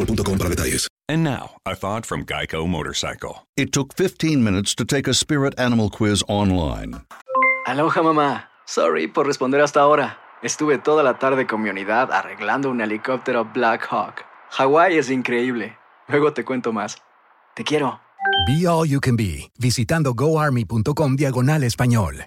boostmobile.com para detalles. And now, a thought from Geico Motorcycle. It took 15 minutes to take a spirit animal quiz online. Aloha mamá. Sorry por responder hasta ahora. Estuve toda la tarde con mi unidad arreglando un helicóptero Black Hawk. Hawái es increíble. Luego te cuento más. Te quiero. Be All You Can Be, visitando goarmy.com diagonal español.